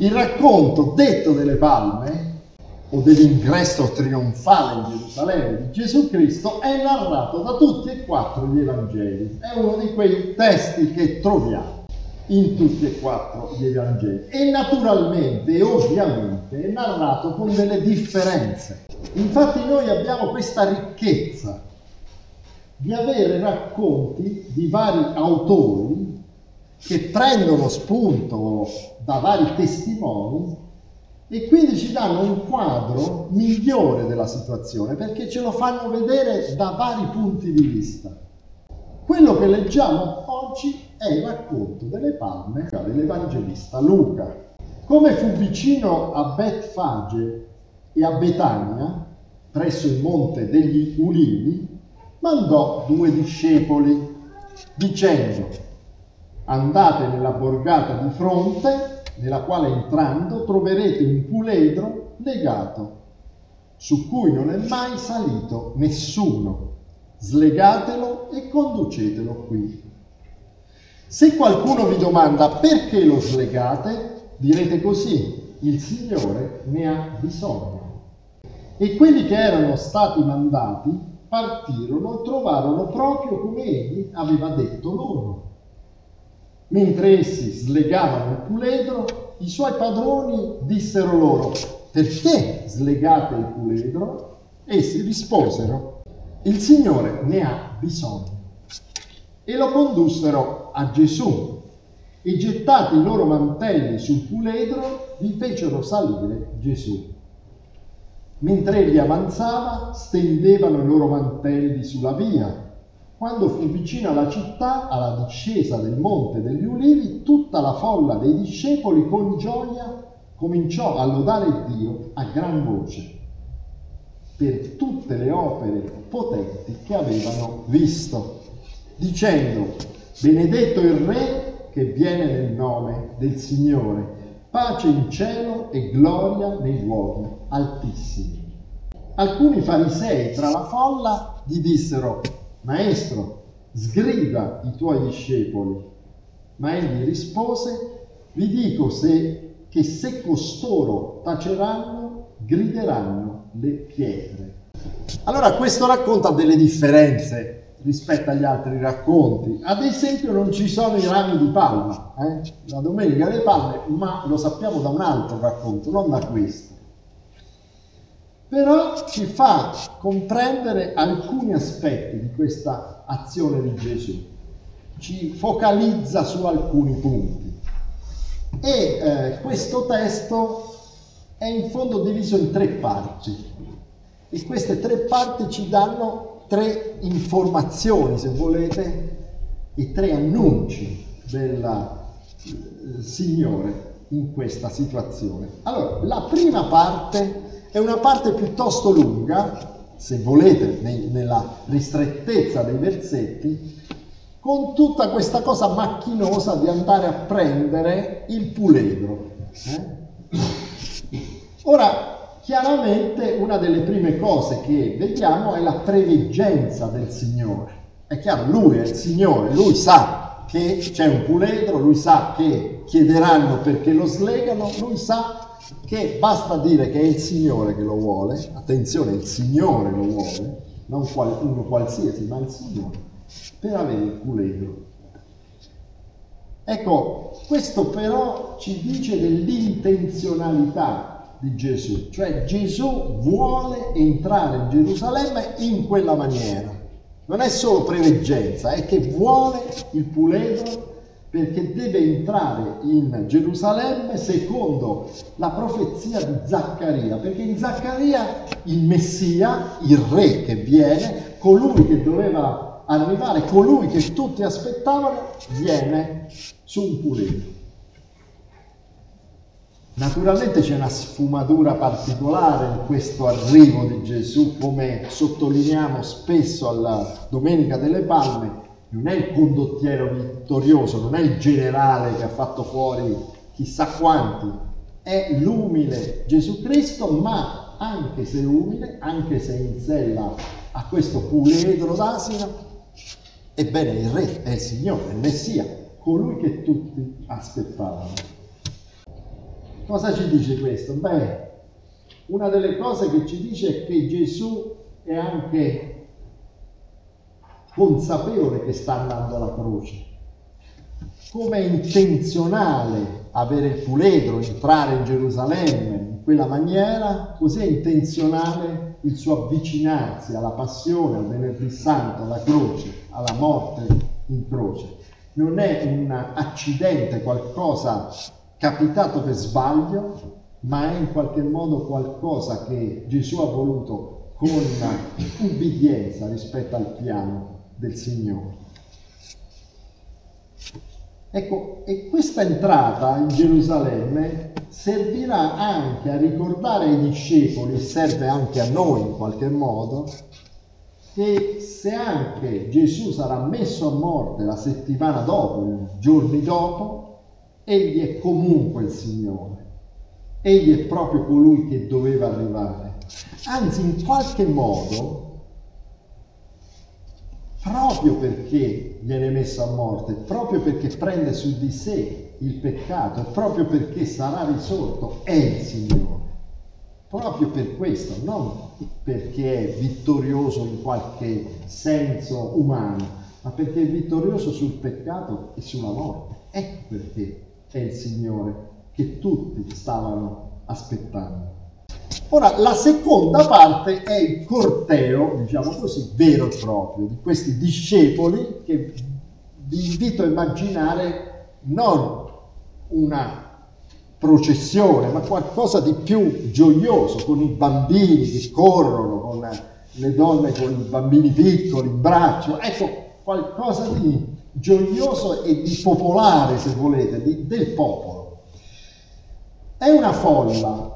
Il racconto detto delle palme o dell'ingresso trionfale in Gerusalemme di Gesù Cristo è narrato da tutti e quattro gli Evangeli. È uno di quei testi che troviamo in tutti e quattro gli Evangeli. E naturalmente ovviamente è narrato con delle differenze. Infatti noi abbiamo questa ricchezza di avere racconti di vari autori che prendono spunto da vari testimoni e quindi ci danno un quadro migliore della situazione perché ce lo fanno vedere da vari punti di vista. Quello che leggiamo oggi è il racconto delle palme dell'Evangelista Luca. Come fu vicino a Betfage e a Betania, presso il monte degli Ulivi, mandò due discepoli, dicendo, andate nella borgata di fronte, nella quale entrando troverete un puledro legato, su cui non è mai salito nessuno. Slegatelo e conducetelo qui. Se qualcuno vi domanda perché lo slegate, direte così, il Signore ne ha bisogno. E quelli che erano stati mandati partirono e trovarono proprio come egli aveva detto loro. Mentre essi slegavano il puledro, i suoi padroni dissero loro, perché slegate il puledro? Essi risposero, il Signore ne ha bisogno e lo condussero a Gesù e gettati i loro mantelli sul puledro vi fecero salire Gesù. Mentre egli avanzava, stendevano i loro mantelli sulla via. Quando fu vicino alla città, alla discesa del monte degli ulivi, tutta la folla dei discepoli con gioia cominciò a lodare Dio a gran voce per tutte le opere potenti che avevano visto dicendo, benedetto il Re che viene nel nome del Signore, pace in cielo e gloria nei luoghi altissimi. Alcuni farisei tra la folla gli dissero, Maestro, sgrida i tuoi discepoli. Ma egli rispose, vi dico se, che se costoro taceranno, grideranno le pietre. Allora questo racconta delle differenze rispetto agli altri racconti. Ad esempio non ci sono i rami di palma, eh? la Domenica delle Palme, ma lo sappiamo da un altro racconto, non da questo. Però ci fa comprendere alcuni aspetti di questa azione di Gesù, ci focalizza su alcuni punti. E eh, questo testo è in fondo diviso in tre parti e queste tre parti ci danno tre informazioni, se volete, e tre annunci del eh, Signore in questa situazione. Allora, la prima parte è una parte piuttosto lunga, se volete, nei, nella ristrettezza dei versetti, con tutta questa cosa macchinosa di andare a prendere il puledro. Eh? Ora, Chiaramente una delle prime cose che vediamo è la preveggenza del Signore. È chiaro, lui è il Signore, lui sa che c'è un puledro, lui sa che chiederanno perché lo slegano, lui sa che basta dire che è il Signore che lo vuole, attenzione, il Signore lo vuole, non qualcuno qualsiasi, ma il Signore, per avere il puledro. Ecco, questo però ci dice dell'intenzionalità di Gesù, cioè Gesù vuole entrare in Gerusalemme in quella maniera. Non è solo preveggenza, è che vuole il puledro perché deve entrare in Gerusalemme secondo la profezia di Zaccaria, perché in Zaccaria il Messia, il re che viene, colui che doveva arrivare, colui che tutti aspettavano, viene su un puledro. Naturalmente c'è una sfumatura particolare in questo arrivo di Gesù, come sottolineiamo spesso alla Domenica delle Palme, non è il condottiero vittorioso, non è il generale che ha fatto fuori chissà quanti, è l'umile Gesù Cristo, ma anche se umile, anche se in sella a questo puledro d'asino, ebbene il Re è il Signore, il Messia, colui che tutti aspettavano. Cosa ci dice questo? Beh, una delle cose che ci dice è che Gesù è anche consapevole che sta andando alla croce. Come è intenzionale avere il puledro, entrare in Gerusalemme in quella maniera, così è intenzionale il suo avvicinarsi alla passione, al venerdì santo, alla croce, alla morte in croce. Non è un accidente, qualcosa capitato per sbaglio, ma è in qualche modo qualcosa che Gesù ha voluto con ubbidienza rispetto al piano del Signore. Ecco, e questa entrata in Gerusalemme servirà anche a ricordare ai discepoli, e serve anche a noi in qualche modo, che se anche Gesù sarà messo a morte la settimana dopo, i giorni dopo, egli è comunque il Signore. Egli è proprio colui che doveva arrivare. Anzi, in qualche modo, proprio perché viene messo a morte, proprio perché prende su di sé il peccato, proprio perché sarà risorto, è il Signore. Proprio per questo, non perché è vittorioso in qualche senso umano, ma perché è vittorioso sul peccato e sulla morte. Ecco perché è il Signore che tutti stavano aspettando. Ora, la seconda parte è il corteo, diciamo così, vero e proprio, di questi discepoli che vi invito a immaginare non una processione, ma qualcosa di più gioioso, con i bambini che corrono, con le donne con i bambini piccoli in braccio, ecco, qualcosa di gioioso e di popolare, se volete, di, del popolo. È una folla,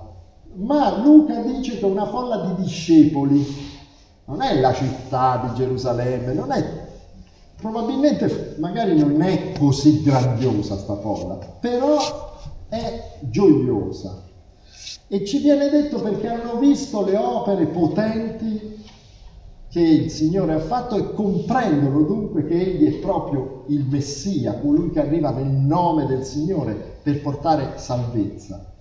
ma Luca dice che una folla di discepoli, non è la città di Gerusalemme, non è, probabilmente magari non è così grandiosa sta folla, però è gioiosa. E ci viene detto perché hanno visto le opere potenti che il Signore ha fatto e comprendono dunque che Egli è proprio il Messia, colui che arriva nel nome del Signore per portare salvezza.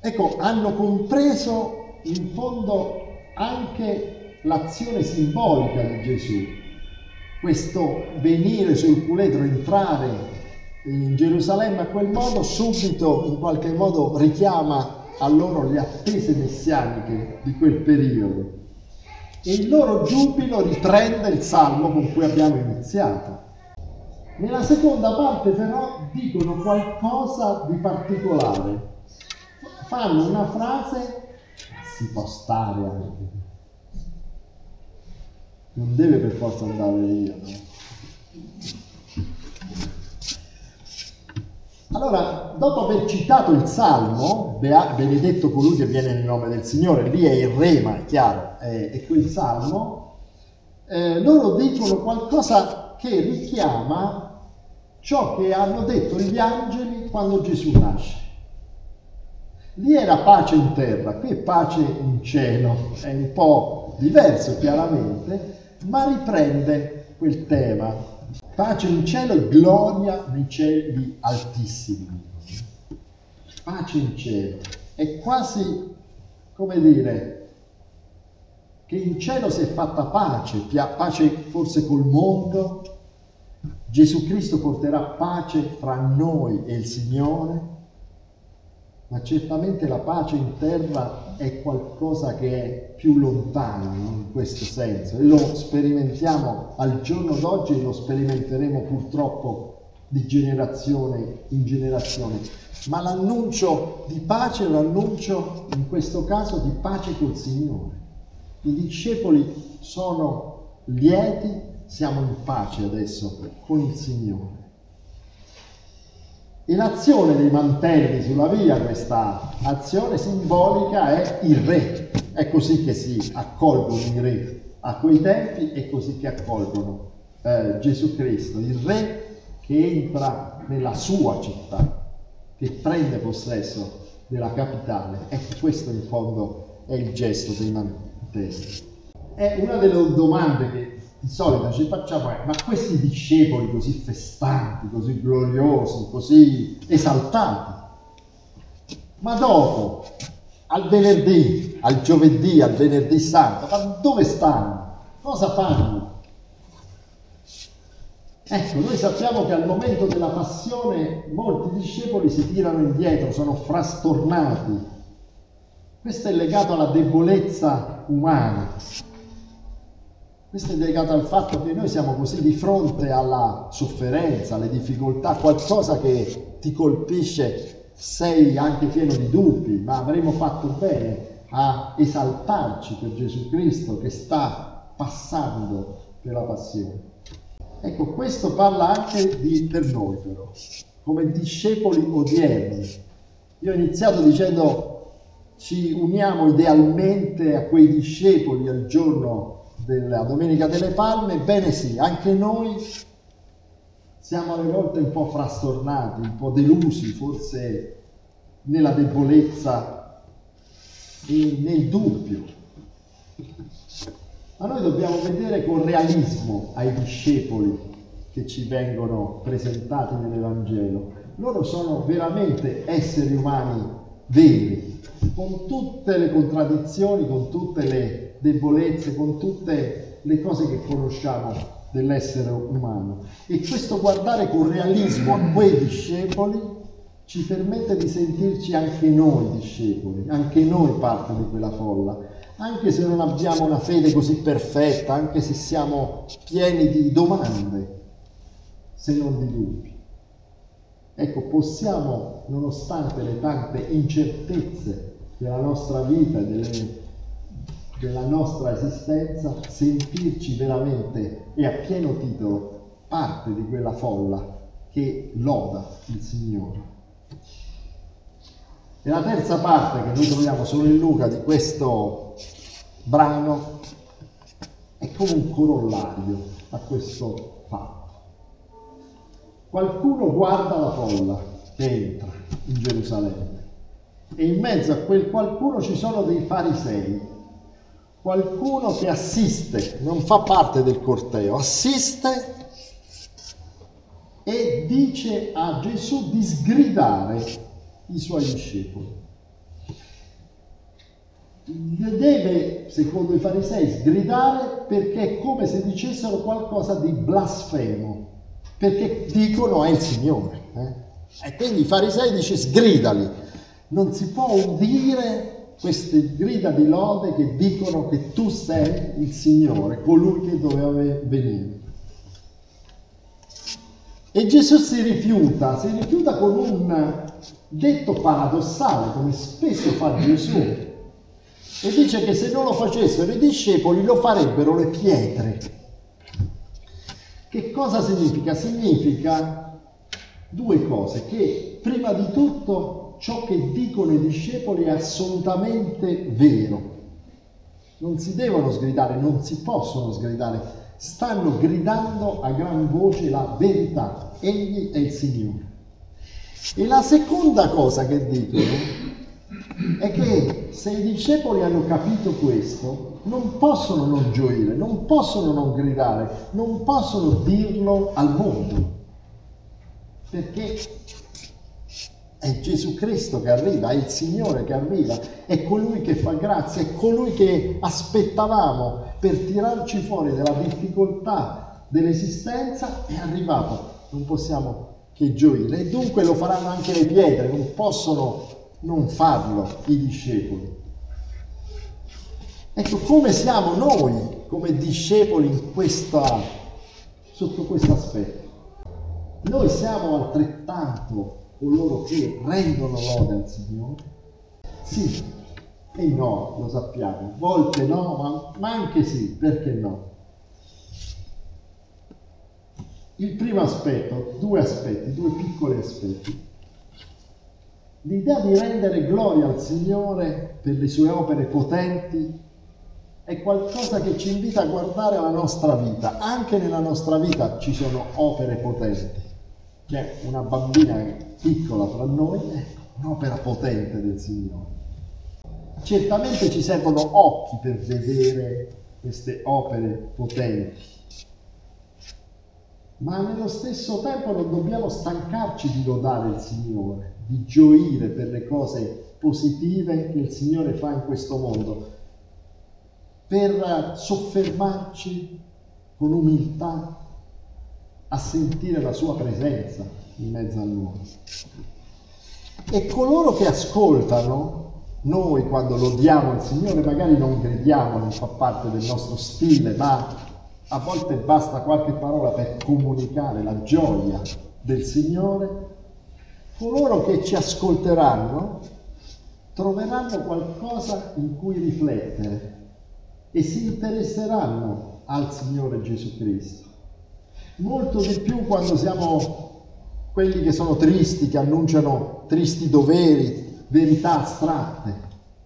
Ecco, hanno compreso in fondo anche l'azione simbolica di Gesù, questo venire sul puledro, entrare in Gerusalemme a quel modo, subito in qualche modo richiama a loro le attese messianiche di quel periodo. E il loro giubilo riprende il salmo con cui abbiamo iniziato. Nella seconda parte però dicono qualcosa di particolare fanno una frase, si può stare anche. Non deve per forza andare via, no? Allora, dopo aver citato il Salmo, benedetto colui che viene nel nome del Signore, lì è il rema, è chiaro, è, è quel Salmo, eh, loro dicono qualcosa che richiama ciò che hanno detto gli angeli quando Gesù nasce. Lì era pace in terra, qui è pace in cielo, è un po' diverso chiaramente, ma riprende quel tema. Pace in cielo e gloria nei cieli altissimi. Pace in cielo. È quasi, come dire, che in cielo si è fatta pace, pace forse col mondo. Gesù Cristo porterà pace fra noi e il Signore ma certamente la pace in terra è qualcosa che è più lontano no? in questo senso e lo sperimentiamo al giorno d'oggi e lo sperimenteremo purtroppo di generazione in generazione. Ma l'annuncio di pace è l'annuncio in questo caso di pace col Signore. I discepoli sono lieti, siamo in pace adesso con il Signore. E l'azione dei mantelli sulla via, questa azione simbolica è il re. È così che si accolgono i re a quei tempi e così che accolgono eh, Gesù Cristo, il re che entra nella sua città, che prende possesso della capitale. Ecco, questo in fondo è il gesto dei mantelli. È una delle domande che di solito ci facciamo è, ma questi discepoli così festanti, così gloriosi, così esaltati, Ma dopo, al venerdì, al giovedì, al venerdì santo, ma dove stanno? Cosa fanno? Ecco, noi sappiamo che al momento della passione molti discepoli si tirano indietro, sono frastornati. Questo è legato alla debolezza umana. Questo è legato al fatto che noi siamo così di fronte alla sofferenza, alle difficoltà, qualcosa che ti colpisce, sei anche pieno di dubbi, ma avremmo fatto bene a esaltarci per Gesù Cristo che sta passando per la passione. Ecco, questo parla anche di, per noi però, come discepoli odierni. Io ho iniziato dicendo ci uniamo idealmente a quei discepoli al giorno della Domenica delle Palme, ebbene sì, anche noi siamo alle volte un po' frastornati, un po' delusi, forse nella debolezza e nel dubbio. Ma noi dobbiamo vedere con realismo ai discepoli che ci vengono presentati nell'Evangelo. Loro sono veramente esseri umani veri, con tutte le contraddizioni, con tutte le debolezze, con tutte le cose che conosciamo dell'essere umano. E questo guardare con realismo a quei discepoli ci permette di sentirci anche noi discepoli, anche noi parte di quella folla anche se non abbiamo una fede così perfetta, anche se siamo pieni di domande, se non di dubbi. Ecco, possiamo, nonostante le tante incertezze della nostra vita e delle, della nostra esistenza, sentirci veramente e a pieno titolo parte di quella folla che loda il Signore. E la terza parte che noi troviamo solo in Luca di questo brano è come un corollario a questo fatto. Qualcuno guarda la folla che entra in Gerusalemme e in mezzo a quel qualcuno ci sono dei farisei, qualcuno che assiste, non fa parte del corteo, assiste e dice a Gesù di sgridare i suoi discepoli. Deve, secondo i farisei, sgridare perché è come se dicessero qualcosa di blasfemo, perché dicono è il Signore. Eh? E quindi i farisei dice sgridali. Non si può udire queste grida di lode che dicono che tu sei il Signore, colui che doveva venire. E Gesù si rifiuta, si rifiuta con un detto paradossale, come spesso fa Gesù, e dice che se non lo facessero i discepoli lo farebbero le pietre. Che cosa significa? Significa due cose, che prima di tutto ciò che dicono i discepoli è assolutamente vero. Non si devono sgridare, non si possono sgridare, stanno gridando a gran voce la verità. Egli è il Signore. E la seconda cosa che dicono è che se i discepoli hanno capito questo, non possono non gioire, non possono non gridare, non possono dirlo al mondo. Perché è Gesù Cristo che arriva, è il Signore che arriva, è colui che fa grazia, è colui che aspettavamo per tirarci fuori dalla difficoltà dell'esistenza, è arrivato. Non possiamo che gioire e dunque lo faranno anche le pietre, non possono non farlo i discepoli. Ecco, come siamo noi come discepoli questa, sotto questo aspetto? Noi siamo altrettanto coloro che rendono lode al Signore? Sì e no, lo sappiamo. Volte no, ma, ma anche sì, perché no? Il primo aspetto, due aspetti, due piccoli aspetti. L'idea di rendere gloria al Signore per le sue opere potenti è qualcosa che ci invita a guardare la nostra vita. Anche nella nostra vita ci sono opere potenti. C'è una bambina piccola tra noi, è un'opera potente del Signore. Certamente ci servono occhi per vedere queste opere potenti ma nello stesso tempo non dobbiamo stancarci di lodare il Signore, di gioire per le cose positive che il Signore fa in questo mondo, per soffermarci con umiltà a sentire la sua presenza in mezzo a noi. E coloro che ascoltano, noi quando lodiamo il Signore magari non crediamo, non fa parte del nostro stile, ma a volte basta qualche parola per comunicare la gioia del Signore, coloro che ci ascolteranno troveranno qualcosa in cui riflettere e si interesseranno al Signore Gesù Cristo. Molto di più quando siamo quelli che sono tristi, che annunciano tristi doveri, verità astratte.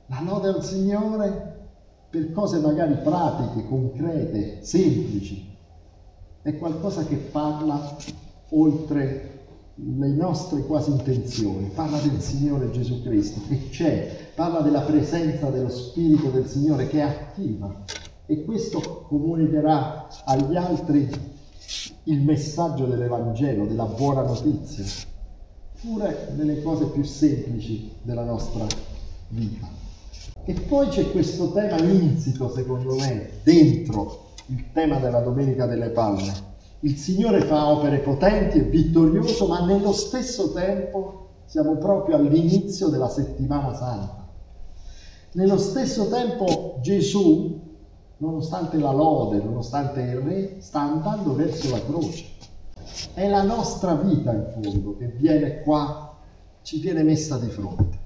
La lode al Signore per cose magari pratiche, concrete, semplici. È qualcosa che parla oltre le nostre quasi intenzioni, parla del Signore Gesù Cristo che c'è, parla della presenza dello Spirito del Signore che è attiva e questo comunicherà agli altri il messaggio dell'Evangelo, della buona notizia, pure nelle cose più semplici della nostra vita. E poi c'è questo tema insito, secondo me, dentro il tema della Domenica delle Palme. Il Signore fa opere potenti e vittorioso, ma nello stesso tempo siamo proprio all'inizio della settimana santa. Nello stesso tempo Gesù nonostante la lode, nonostante il re, sta andando verso la croce. È la nostra vita in fondo che viene qua, ci viene messa di fronte.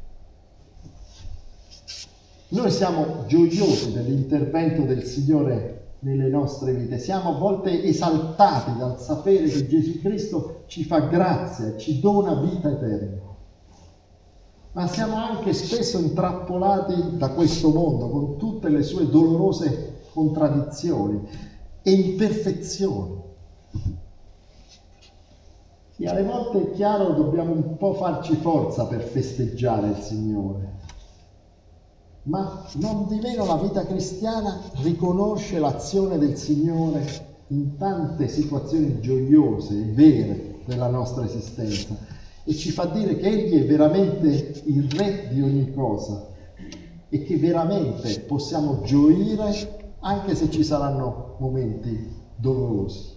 Noi siamo gioiosi dell'intervento del Signore nelle nostre vite, siamo a volte esaltati dal sapere che Gesù Cristo ci fa grazia, ci dona vita eterna. Ma siamo anche spesso intrappolati da questo mondo con tutte le sue dolorose contraddizioni e imperfezioni. E alle volte è chiaro dobbiamo un po' farci forza per festeggiare il Signore, ma non di meno la vita cristiana riconosce l'azione del Signore in tante situazioni gioiose e vere della nostra esistenza e ci fa dire che Egli è veramente il Re di ogni cosa e che veramente possiamo gioire anche se ci saranno momenti dolorosi.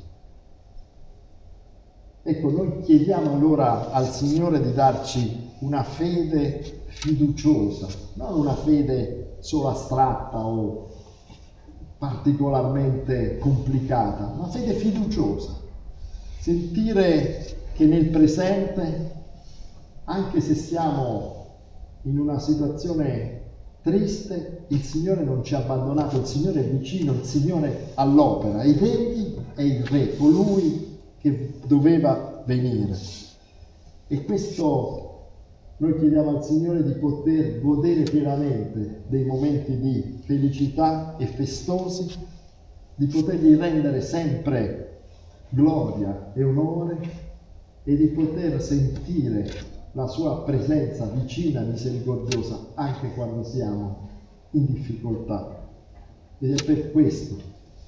Ecco, noi chiediamo allora al Signore di darci una fede fiduciosa, non una fede solo astratta o particolarmente complicata, una fede fiduciosa. Sentire che nel presente, anche se siamo in una situazione triste, il Signore non ci ha abbandonato, il Signore è vicino, il Signore all'opera ed Egli è il Re, colui che doveva venire. E questo noi chiediamo al Signore di poter godere pienamente dei momenti di felicità e festosi, di potergli rendere sempre gloria e onore e di poter sentire la sua presenza vicina, misericordiosa, anche quando siamo in difficoltà. Ed è per questo,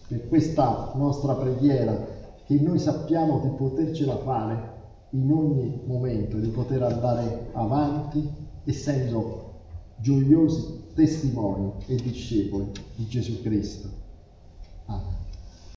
per questa nostra preghiera, che noi sappiamo di potercela fare in ogni momento, di poter andare avanti essendo gioiosi testimoni e discepoli di Gesù Cristo. Amen.